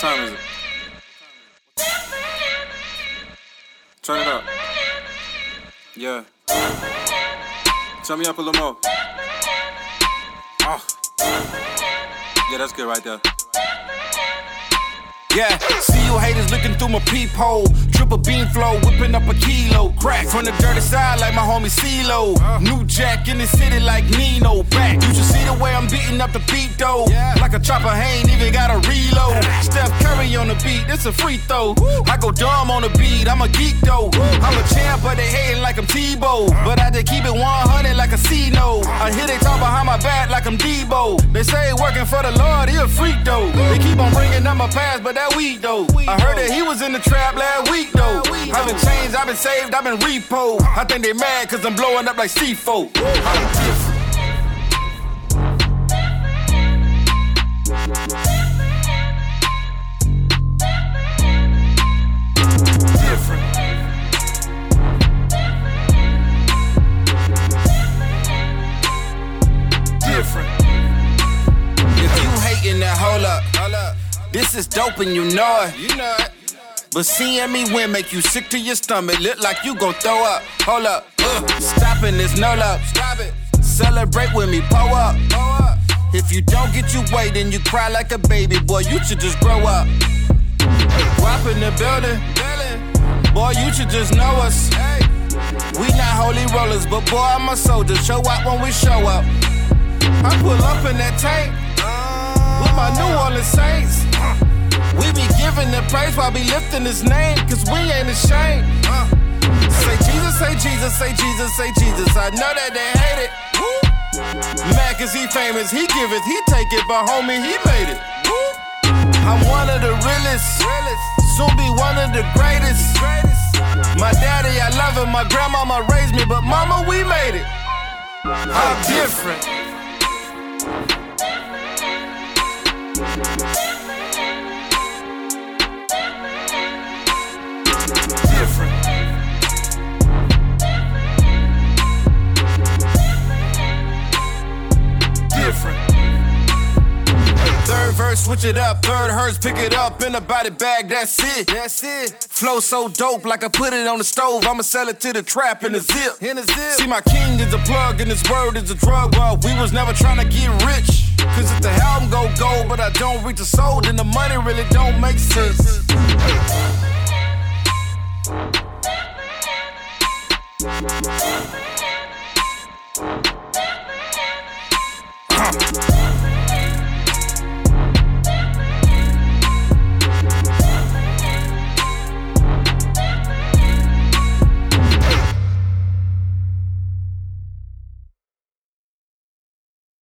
time is it? Turn it up. Yeah. Turn me up a little more. Oh. Yeah, that's good right there. Yeah, see you haters looking through my peephole. Triple beam flow, whipping up a kilo. Crack from the dirty side like my homie CeeLo. Ah. New Jack in the city like Nino. Back, you should see the way I'm beating up the beat though. Like a chopper, ain't even got a reload. Steph Curry on the beat, it's a free throw. I go dumb on the beat, I'm a geek though. I'm a champ, but they hating like I'm Tebow. But I just keep it 100 like a C no. I hear they talk behind my back like I'm Debo. They say working for the Lord, he a freak though. They keep on bringing up my past, but that weed though. I heard that he was in the trap last week though. I've been changed, I've been saved, I've been repo. I think they mad cause I'm blowing up like C4. This is dope and you know it. You know it. But seeing me win make you sick to your stomach. Look like you gon' throw up. Hold up. Uh, stopping this no love. Stop it. Celebrate with me. Pull up. Pull up. If you don't get your way, then you cry like a baby. Boy, you should just grow up. Wap in the building. Boy, you should just know us. We not holy rollers, but boy, I'm a soldier. Show up when we show up. I pull up in that tank with my New Orleans Saints. We be giving the praise while we lifting his name, cause we ain't ashamed. Say Jesus, say Jesus, say Jesus, say Jesus. I know that they hate it. Mad is he famous, he give it, he take it, but homie, he made it. I'm one of the realest, soon be one of the greatest. My daddy, I love him, my grandmama raised me, but mama, we made it. I'm different. Different. Verse, switch it up. Third hurts, pick it up in a body bag. That's it. That's it. Flow so dope, like I put it on the stove. I'ma sell it to the trap in a zip. In a zip. See, my king is a plug, and his word is a drug. Well, we was never trying to get rich. Cause if the album go gold, but I don't reach the soul, then the money really don't make sense.